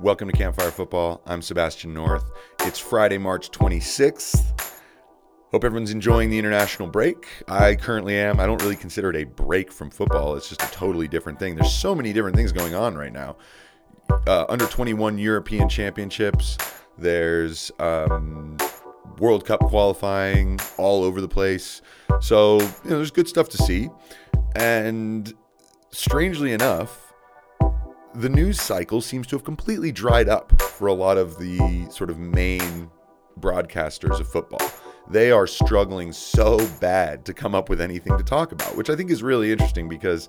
Welcome to Campfire Football. I'm Sebastian North. It's Friday, March 26th. Hope everyone's enjoying the international break. I currently am. I don't really consider it a break from football. It's just a totally different thing. There's so many different things going on right now. Uh, under 21 European Championships. There's um, World Cup qualifying all over the place. So, you know, there's good stuff to see. And strangely enough, the news cycle seems to have completely dried up for a lot of the sort of main broadcasters of football. They are struggling so bad to come up with anything to talk about, which I think is really interesting because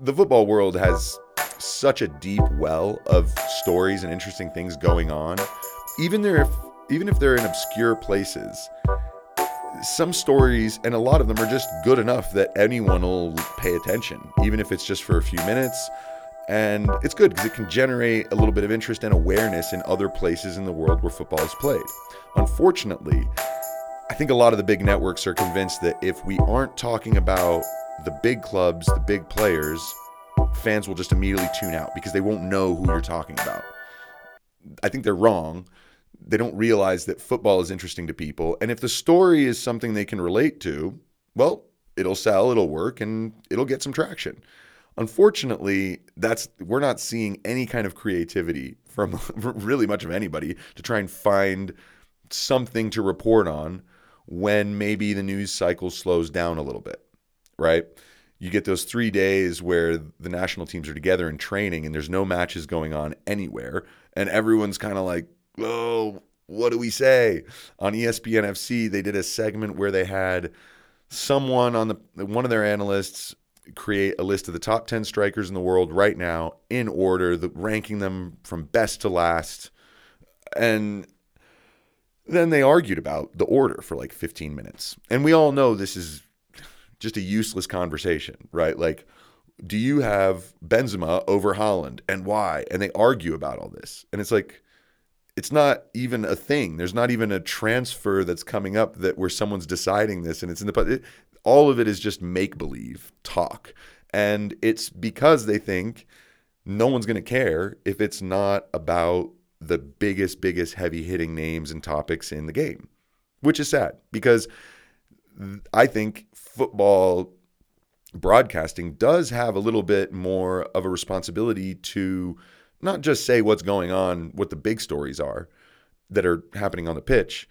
the football world has such a deep well of stories and interesting things going on. Even if even if they're in obscure places, some stories and a lot of them are just good enough that anyone will pay attention, even if it's just for a few minutes and it's good because it can generate a little bit of interest and awareness in other places in the world where football is played. Unfortunately, I think a lot of the big networks are convinced that if we aren't talking about the big clubs, the big players, fans will just immediately tune out because they won't know who you're talking about. I think they're wrong. They don't realize that football is interesting to people. And if the story is something they can relate to, well, it'll sell, it'll work, and it'll get some traction. Unfortunately, that's we're not seeing any kind of creativity from really much of anybody to try and find something to report on when maybe the news cycle slows down a little bit, right? You get those three days where the national teams are together in training and there's no matches going on anywhere, and everyone's kind of like, oh, what do we say? On ESPN FC, they did a segment where they had someone on the one of their analysts create a list of the top 10 strikers in the world right now in order, the, ranking them from best to last. And then they argued about the order for like 15 minutes. And we all know this is just a useless conversation, right? Like, do you have Benzema over Haaland and why? And they argue about all this. And it's like, it's not even a thing. There's not even a transfer that's coming up that where someone's deciding this, and it's in the. It, all of it is just make believe talk. And it's because they think no one's going to care if it's not about the biggest, biggest heavy hitting names and topics in the game, which is sad because I think football broadcasting does have a little bit more of a responsibility to not just say what's going on, what the big stories are that are happening on the pitch,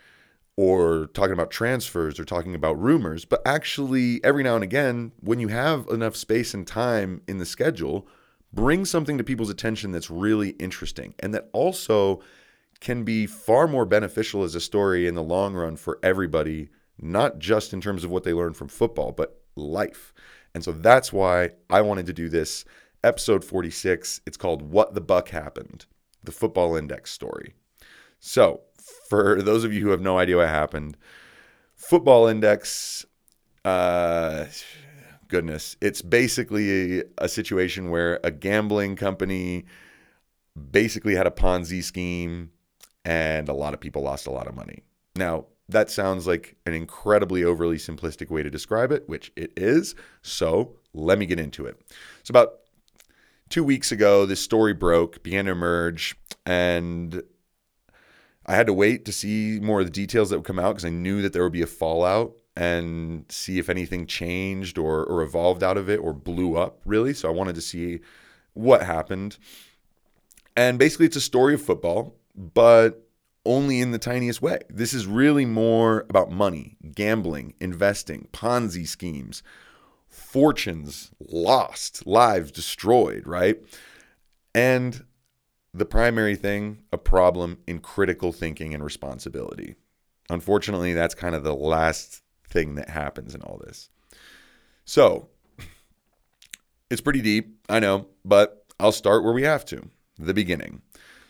or talking about transfers or talking about rumors, but actually, every now and again, when you have enough space and time in the schedule, bring something to people's attention that's really interesting and that also can be far more beneficial as a story in the long run for everybody, not just in terms of what they learn from football, but life. And so that's why I wanted to do this episode 46. It's called What the Buck Happened, the Football Index story. So, for those of you who have no idea what happened, Football Index, uh, goodness, it's basically a, a situation where a gambling company basically had a Ponzi scheme and a lot of people lost a lot of money. Now, that sounds like an incredibly overly simplistic way to describe it, which it is. So let me get into it. So, about two weeks ago, this story broke, began to emerge, and I had to wait to see more of the details that would come out because I knew that there would be a fallout and see if anything changed or, or evolved out of it or blew up, really. So I wanted to see what happened. And basically, it's a story of football, but only in the tiniest way. This is really more about money, gambling, investing, Ponzi schemes, fortunes lost, lives destroyed, right? And the primary thing, a problem in critical thinking and responsibility. Unfortunately, that's kind of the last thing that happens in all this. So, it's pretty deep, I know, but I'll start where we have to the beginning.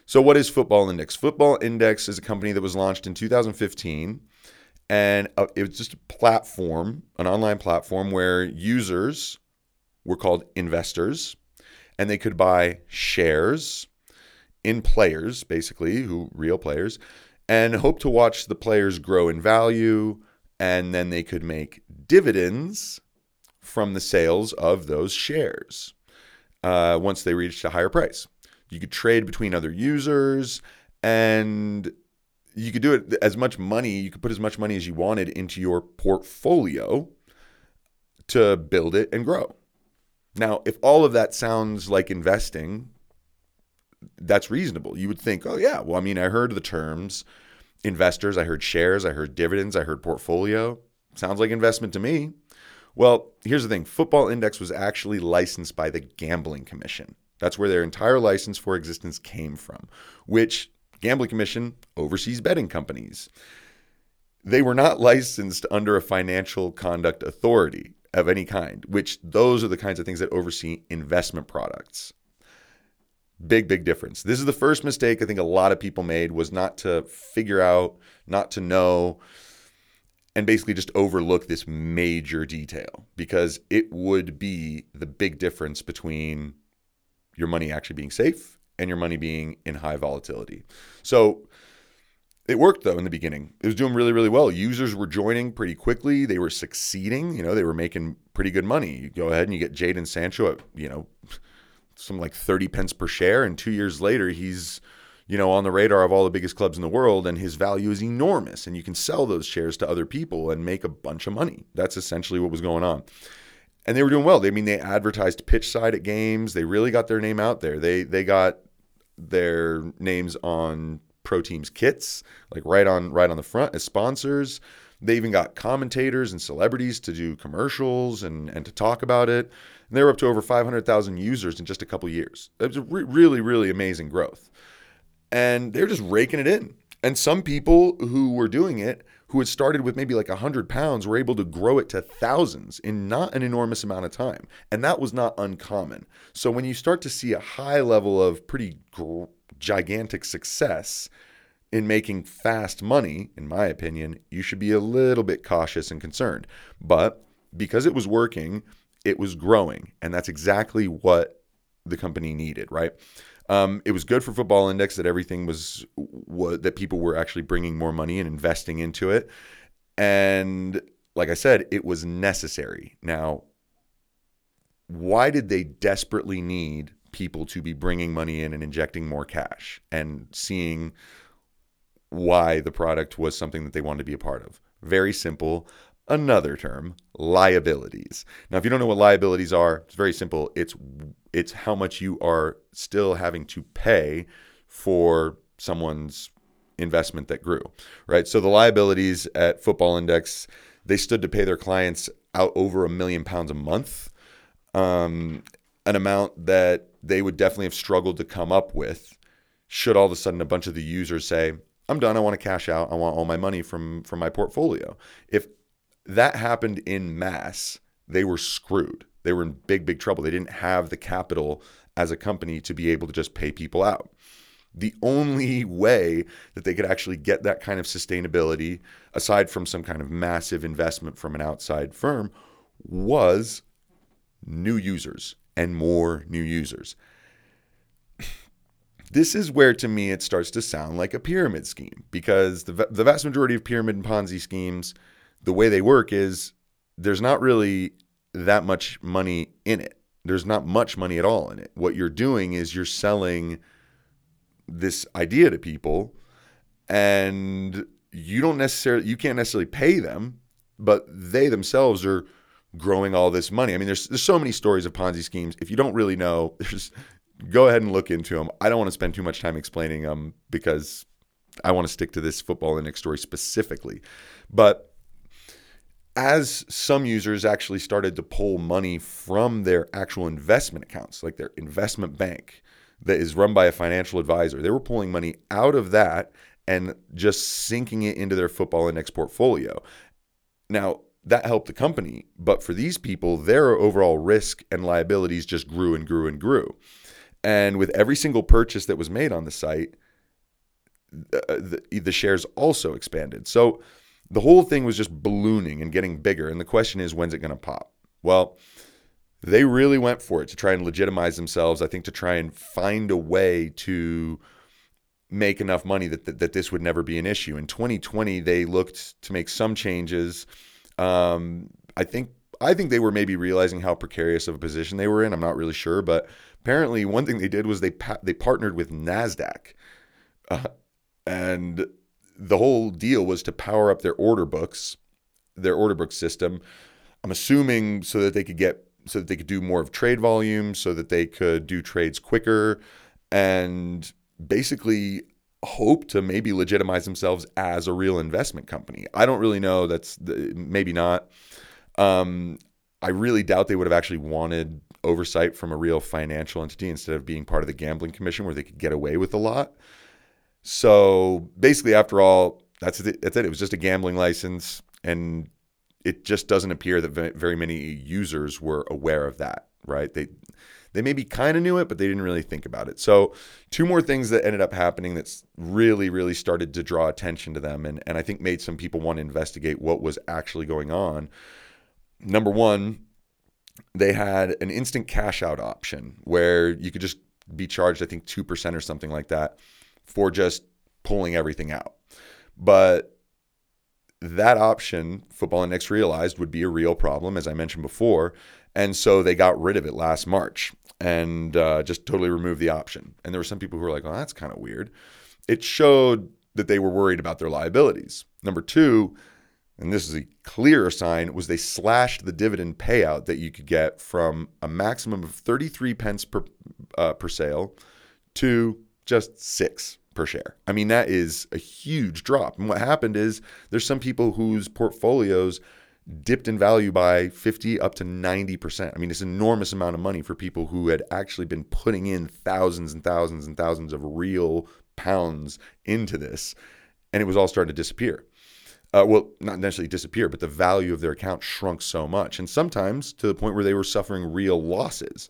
So, what is Football Index? Football Index is a company that was launched in 2015, and uh, it was just a platform, an online platform where users were called investors, and they could buy shares in players, basically, who real players, and hope to watch the players grow in value, and then they could make dividends from the sales of those shares uh, once they reached a higher price. You could trade between other users and you could do it as much money, you could put as much money as you wanted into your portfolio to build it and grow. Now, if all of that sounds like investing, that's reasonable. You would think, oh, yeah, well, I mean, I heard the terms investors, I heard shares, I heard dividends, I heard portfolio. Sounds like investment to me. Well, here's the thing Football Index was actually licensed by the Gambling Commission. That's where their entire license for existence came from, which Gambling Commission oversees betting companies. They were not licensed under a financial conduct authority of any kind, which those are the kinds of things that oversee investment products. Big, big difference. This is the first mistake I think a lot of people made was not to figure out, not to know, and basically just overlook this major detail because it would be the big difference between your money actually being safe and your money being in high volatility. So it worked though in the beginning. It was doing really, really well. Users were joining pretty quickly. They were succeeding. You know, they were making pretty good money. You go ahead and you get Jadon Sancho at, you know, some like 30 pence per share. And two years later, he's, you know, on the radar of all the biggest clubs in the world, and his value is enormous. And you can sell those shares to other people and make a bunch of money. That's essentially what was going on. And they were doing well. They I mean they advertised pitch side at games. They really got their name out there. They they got their names on pro teams kits, like right on right on the front as sponsors. They even got commentators and celebrities to do commercials and, and to talk about it. And they were up to over 500,000 users in just a couple years. It was a re- really, really amazing growth. And they're just raking it in. And some people who were doing it, who had started with maybe like 100 pounds, were able to grow it to thousands in not an enormous amount of time. And that was not uncommon. So when you start to see a high level of pretty gr- gigantic success, in making fast money, in my opinion, you should be a little bit cautious and concerned. But because it was working, it was growing. And that's exactly what the company needed, right? Um, it was good for Football Index that everything was, was that people were actually bringing more money and investing into it. And like I said, it was necessary. Now, why did they desperately need people to be bringing money in and injecting more cash and seeing why the product was something that they wanted to be a part of. Very simple. Another term, liabilities. Now, if you don't know what liabilities are, it's very simple. It's it's how much you are still having to pay for someone's investment that grew, right? So the liabilities at Football Index, they stood to pay their clients out over a million pounds a month, um, an amount that they would definitely have struggled to come up with should all of a sudden a bunch of the users say, I'm done. I want to cash out. I want all my money from from my portfolio. If that happened in mass, they were screwed. They were in big big trouble. They didn't have the capital as a company to be able to just pay people out. The only way that they could actually get that kind of sustainability aside from some kind of massive investment from an outside firm was new users and more new users this is where to me it starts to sound like a pyramid scheme because the, the vast majority of pyramid and ponzi schemes the way they work is there's not really that much money in it there's not much money at all in it what you're doing is you're selling this idea to people and you don't necessarily you can't necessarily pay them but they themselves are growing all this money. I mean, there's there's so many stories of Ponzi schemes. If you don't really know, there's go ahead and look into them. I don't want to spend too much time explaining them because I want to stick to this football index story specifically. But as some users actually started to pull money from their actual investment accounts, like their investment bank that is run by a financial advisor, they were pulling money out of that and just sinking it into their football index portfolio. Now, that helped the company, but for these people, their overall risk and liabilities just grew and grew and grew. And with every single purchase that was made on the site, the, the, shares also expanded. So the whole thing was just ballooning and getting bigger. And the question is, when's it going to pop? Well, they really went for it to try and legitimize themselves. I think to try and find a way to make enough money that, that, that this would never be an issue. In 2020, they looked to make some changes. Um, I think I think they were maybe realizing how precarious of a position they were in. I'm not really sure, but apparently one thing they did was they pa- they partnered with Nasdaq, uh, and the whole deal was to power up their order books, their order book system. I'm assuming so that they could get so that they could do more of trade volume, so that they could do trades quicker, and basically hope to maybe legitimize themselves as a real investment company. I don't really know. That's maybe not. Um, I really doubt they would have actually wanted oversight from a real financial entity instead of being part of the gambling commission where they could get away with a lot. So basically, after all, that's it. That's it. It was just a gambling license, and it just doesn't appear that very many users were aware of that. Right? They they maybe kind of knew it, but they didn't really think about it. So, two more things that ended up happening that's really, really started to draw attention to them and, and I think made some people want to investigate what was actually going on. Number one, they had an instant cash out option where you could just be charged, I think, 2% or something like that for just pulling everything out. But that option, Football Index realized, would be a real problem, as I mentioned before. And so they got rid of it last March and uh, just totally removed the option. And there were some people who were like, well, that's kind of weird. It showed that they were worried about their liabilities. Number two, and this is a clear sign, was they slashed the dividend payout that you could get from a maximum of 33 pence per, uh, per sale to just six per share. I mean, that is a huge drop. And what happened is there's some people whose portfolios dipped in value by 50 up to 90%. I mean, it's an enormous amount of money for people who had actually been putting in thousands and thousands and thousands of real pounds into this. And it was all starting to disappear. Uh, well, not necessarily disappear, but the value of their account shrunk so much. And sometimes to the point where they were suffering real losses.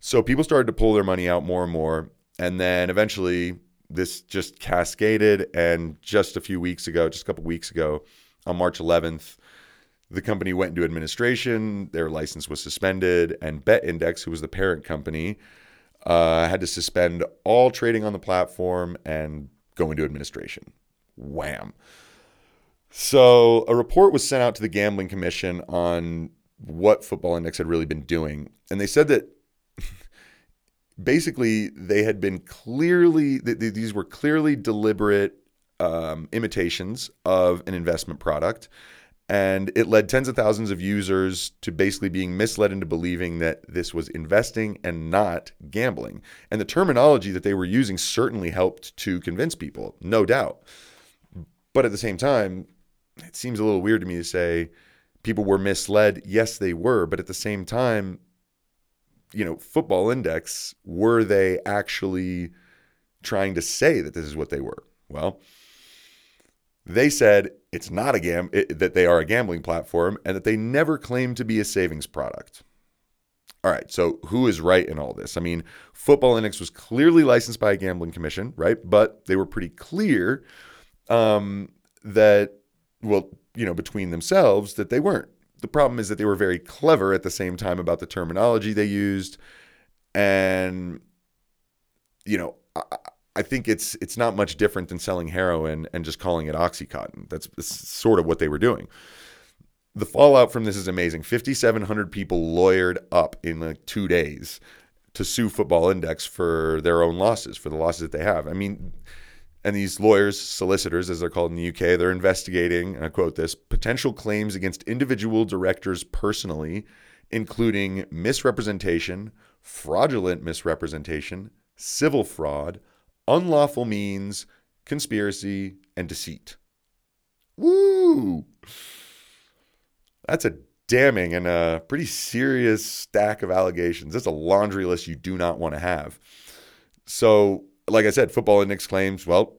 So people started to pull their money out more and more. And then eventually this just cascaded. And just a few weeks ago, just a couple weeks ago, on March 11th, the company went into administration, their license was suspended, and Bet Index, who was the parent company, uh, had to suspend all trading on the platform and go into administration. Wham. So a report was sent out to the Gambling Commission on what Football Index had really been doing. And they said that basically they had been clearly, these were clearly deliberate um, imitations of an investment product and it led tens of thousands of users to basically being misled into believing that this was investing and not gambling. And the terminology that they were using certainly helped to convince people, no doubt. But at the same time, it seems a little weird to me to say people were misled. Yes, they were. But at the same time, you know, football index, were they actually trying to say that this is what they were? Well, they said it's not a gam it, that they are a gambling platform and that they never claim to be a savings product. All right, so who is right in all this? I mean, Football Index was clearly licensed by a gambling commission, right? But they were pretty clear um, that, well, you know, between themselves that they weren't. The problem is that they were very clever at the same time about the terminology they used, and you know, I, I think it's it's not much different than selling heroin and just calling it OxyContin. That's, sort of what they were doing. The fallout from this is amazing. 5,700 people lawyered up in like two days to sue Football Index for their own losses, for the losses that they have. I mean, and these lawyers, solicitors, as they're called in the UK, they're investigating, and I quote this, potential claims against individual directors personally, including misrepresentation, fraudulent misrepresentation, civil fraud, unlawful means, conspiracy, and deceit. Woo! That's a damning and a pretty serious stack of allegations. That's a laundry list you do not want to have. So, like I said, Football Index claims, well,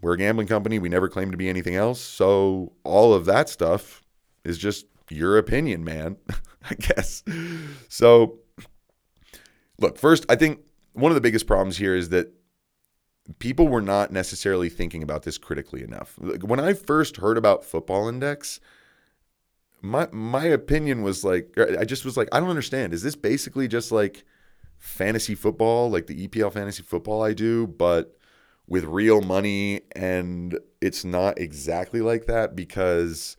we're a gambling company. We never claim to be anything else. So, all of that stuff is just your opinion, man, I guess. So, look, first, I think one of the biggest problems here is that people were not necessarily thinking about this critically enough. When I first heard about Football Index, my my opinion was like I just was like I don't understand. Is this basically just like fantasy football, like the EPL fantasy football I do, but with real money and it's not exactly like that because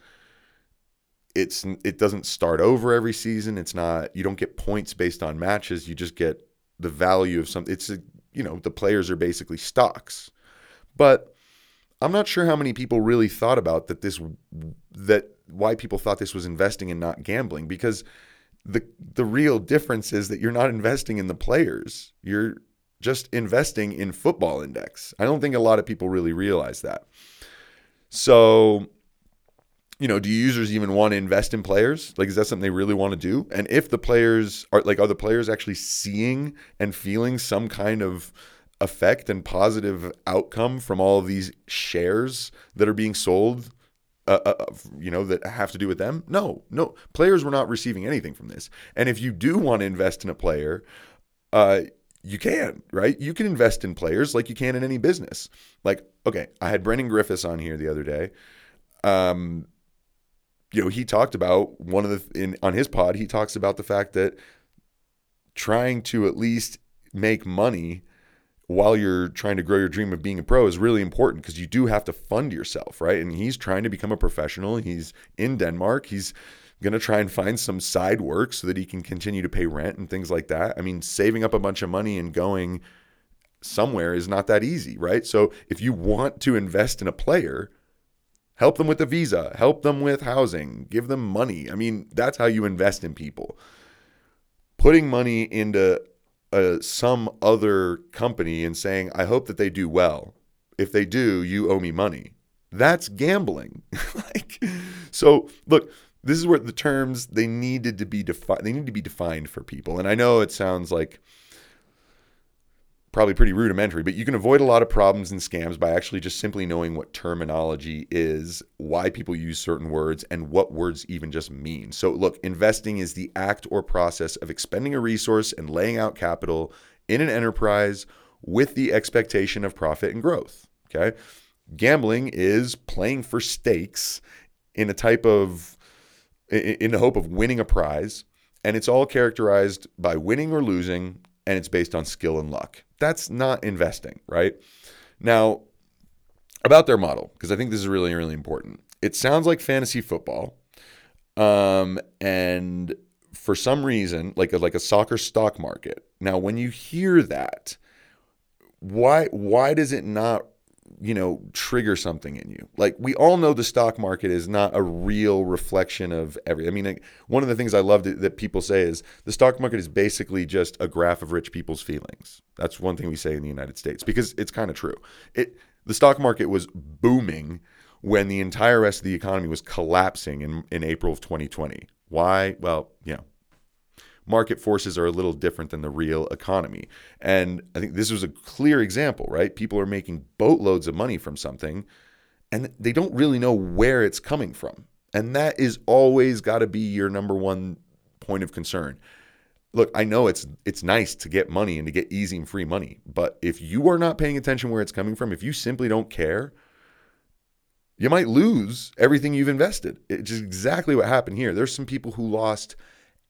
it's it doesn't start over every season. It's not you don't get points based on matches. You just get the value of something. It's a, you know the players are basically stocks, but I'm not sure how many people really thought about that this that why people thought this was investing and not gambling because the the real difference is that you're not investing in the players. You're just investing in football index. I don't think a lot of people really realize that. So, you know, do users even want to invest in players? Like, is that something they really want to do? And if the players are like, are the players actually seeing and feeling some kind of effect and positive outcome from all of these shares that are being sold? Uh, uh, uh, you know that have to do with them no no players were not receiving anything from this and if you do want to invest in a player uh, you can, right? You can invest in players like you can in any business. Like, okay, I had Brendan Griffiths on here the other day. Um, you know, he talked about one of the in on his pod, he talks about the fact that trying to at least make money while you're trying to grow your dream of being a pro is really important because you do have to fund yourself, right? And he's trying to become a professional. He's in Denmark. He's going to try and find some side work so that he can continue to pay rent and things like that. I mean, saving up a bunch of money and going somewhere is not that easy, right? So if you want to invest in a player, help them with the visa, help them with housing, give them money. I mean, that's how you invest in people. Putting money into uh, some other company and saying, I hope that they do well. If they do, you owe me money. That's gambling. like, so look, this is where the terms they needed to be defined they need to be defined for people and i know it sounds like probably pretty rudimentary but you can avoid a lot of problems and scams by actually just simply knowing what terminology is why people use certain words and what words even just mean so look investing is the act or process of expending a resource and laying out capital in an enterprise with the expectation of profit and growth okay gambling is playing for stakes in a type of in the hope of winning a prize. And it's all characterized by winning or losing, and it's based on skill and luck. That's not investing, right? Now, about their model, because I think this is really, really important. It sounds like fantasy football. Um, and for some reason, like a, like a soccer stock market. Now, when you hear that, why why does it not you know, trigger something in you. Like we all know the stock market is not a real reflection of every. I mean, one of the things I love that, that people say is the stock market is basically just a graph of rich people's feelings. That's one thing we say in the United States because it's kind of true. It the stock market was booming when the entire rest of the economy was collapsing in in April of 2020. Why? Well, you know, market forces are a little different than the real economy. And I think this was a clear example, right? People are making boatloads of money from something and they don't really know where it's coming from. And that is always got to be your number one point of concern. Look, I know it's it's nice to get money and to get easy and free money, but if you are not paying attention where it's coming from, if you simply don't care, you might lose everything you've invested. It's exactly what happened here. There's some people who lost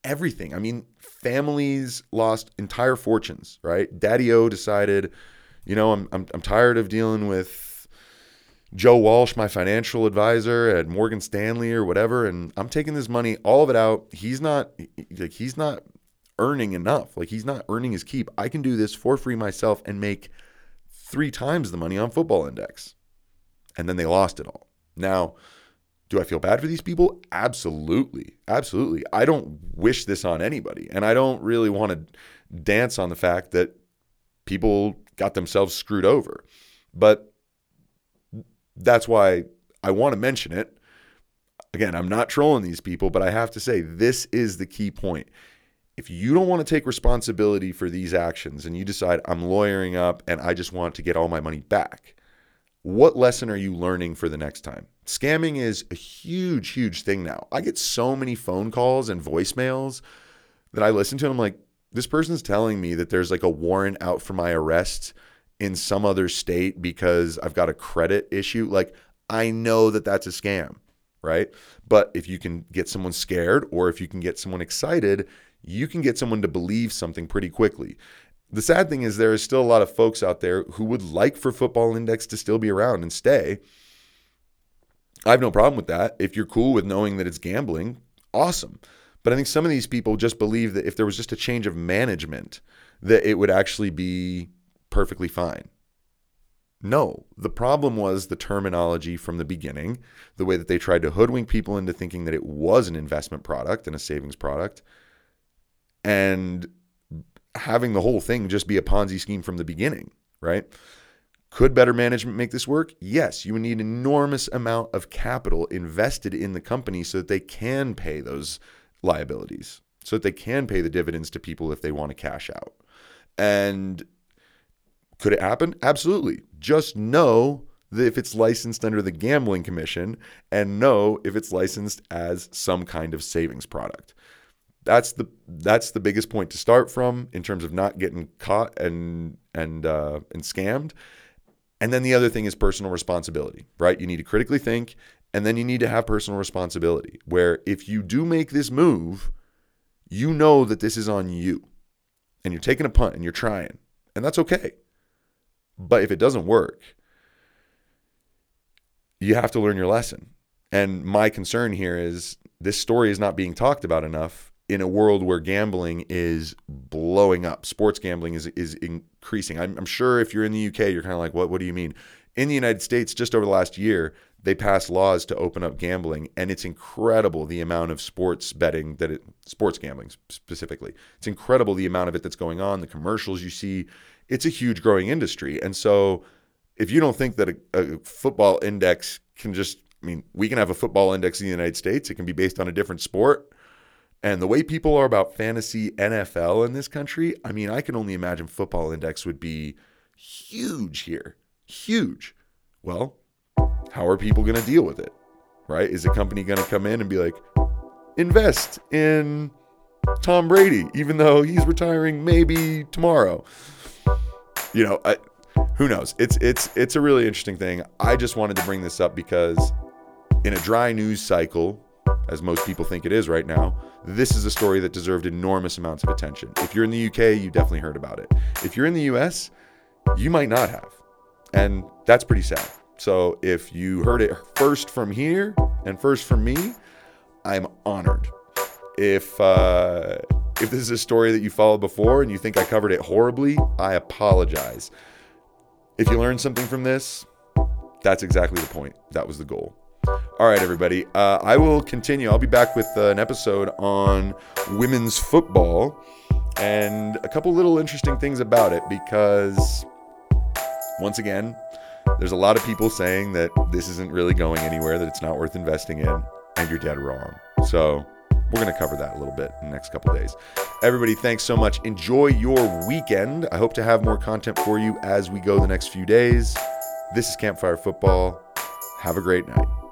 everything. I mean, families lost entire fortunes, right? Daddy O decided, you know, I'm, I'm, I'm tired of dealing with Joe Walsh, my financial advisor at Morgan Stanley or whatever, and I'm taking this money, all of it out. He's not like he's not earning enough. Like he's not earning his keep. I can do this for free myself and make three times the money on football index. And then they lost it all. Now, do I feel bad for these people? Absolutely. Absolutely. I don't wish this on anybody. And I don't really want to dance on the fact that people got themselves screwed over. But that's why I want to mention it. Again, I'm not trolling these people, but I have to say this is the key point. If you don't want to take responsibility for these actions and you decide I'm lawyering up and I just want to get all my money back, what lesson are you learning for the next time? Scamming is a huge, huge thing now. I get so many phone calls and voicemails that I listen to. And I'm like, this person's telling me that there's like a warrant out for my arrest in some other state because I've got a credit issue. Like, I know that that's a scam, right? But if you can get someone scared or if you can get someone excited, you can get someone to believe something pretty quickly. The sad thing is, there is still a lot of folks out there who would like for Football Index to still be around and stay. I have no problem with that. If you're cool with knowing that it's gambling, awesome. But I think some of these people just believe that if there was just a change of management, that it would actually be perfectly fine. No, the problem was the terminology from the beginning, the way that they tried to hoodwink people into thinking that it was an investment product and a savings product, and having the whole thing just be a Ponzi scheme from the beginning, right? Could better management make this work? Yes, you would need an enormous amount of capital invested in the company so that they can pay those liabilities, so that they can pay the dividends to people if they want to cash out. And could it happen? Absolutely. Just know that if it's licensed under the Gambling Commission and know if it's licensed as some kind of savings product. That's the that's the biggest point to start from in terms of not getting caught and and uh, and scammed. And then the other thing is personal responsibility, right? You need to critically think and then you need to have personal responsibility where if you do make this move, you know that this is on you and you're taking a punt and you're trying. And that's okay. But if it doesn't work, you have to learn your lesson. And my concern here is this story is not being talked about enough in a world where gambling is blowing up. Sports gambling is is increasing. I'm, I'm sure if you're in the UK, you're kind of like, what What do you mean? In the United States, just over the last year, they passed laws to open up gambling, and it's incredible the amount of sports betting that it, sports gambling specifically. It's incredible the amount of it that's going on. The commercials you see, it's a huge growing industry. And so, if you don't think that a, a football index can just, I mean, we can have a football index in the United States. It can be based on a different sport. And the way people are about fantasy NFL in this country, I mean, I can only imagine football index would be huge here. Huge. Well, how are people going to deal with it? Right? Is a company going to come in and be like, invest in Tom Brady, even though he's retiring maybe tomorrow? You know, I, who knows? It's it's it's a really interesting thing. I just wanted to bring this up because in a dry news cycle, as most people think it is right now, this is a story that deserved enormous amounts of attention. If you're in the UK, you definitely heard about it. If you're in the US, you might not have. And that's pretty sad. So if you heard it first from here and first from me, I'm honored. If uh, if this is a story that you followed before and you think I covered it horribly, I apologize. If you learned something from this, that's exactly the point. That was the goal. All right, everybody. Uh, I will continue. I'll be back with uh, an episode on women's football and a couple little interesting things about it because, once again, there's a lot of people saying that this isn't really going anywhere, that it's not worth investing in, and you're dead wrong. So, we're going to cover that a little bit in the next couple days. Everybody, thanks so much. Enjoy your weekend. I hope to have more content for you as we go the next few days. This is Campfire Football. Have a great night.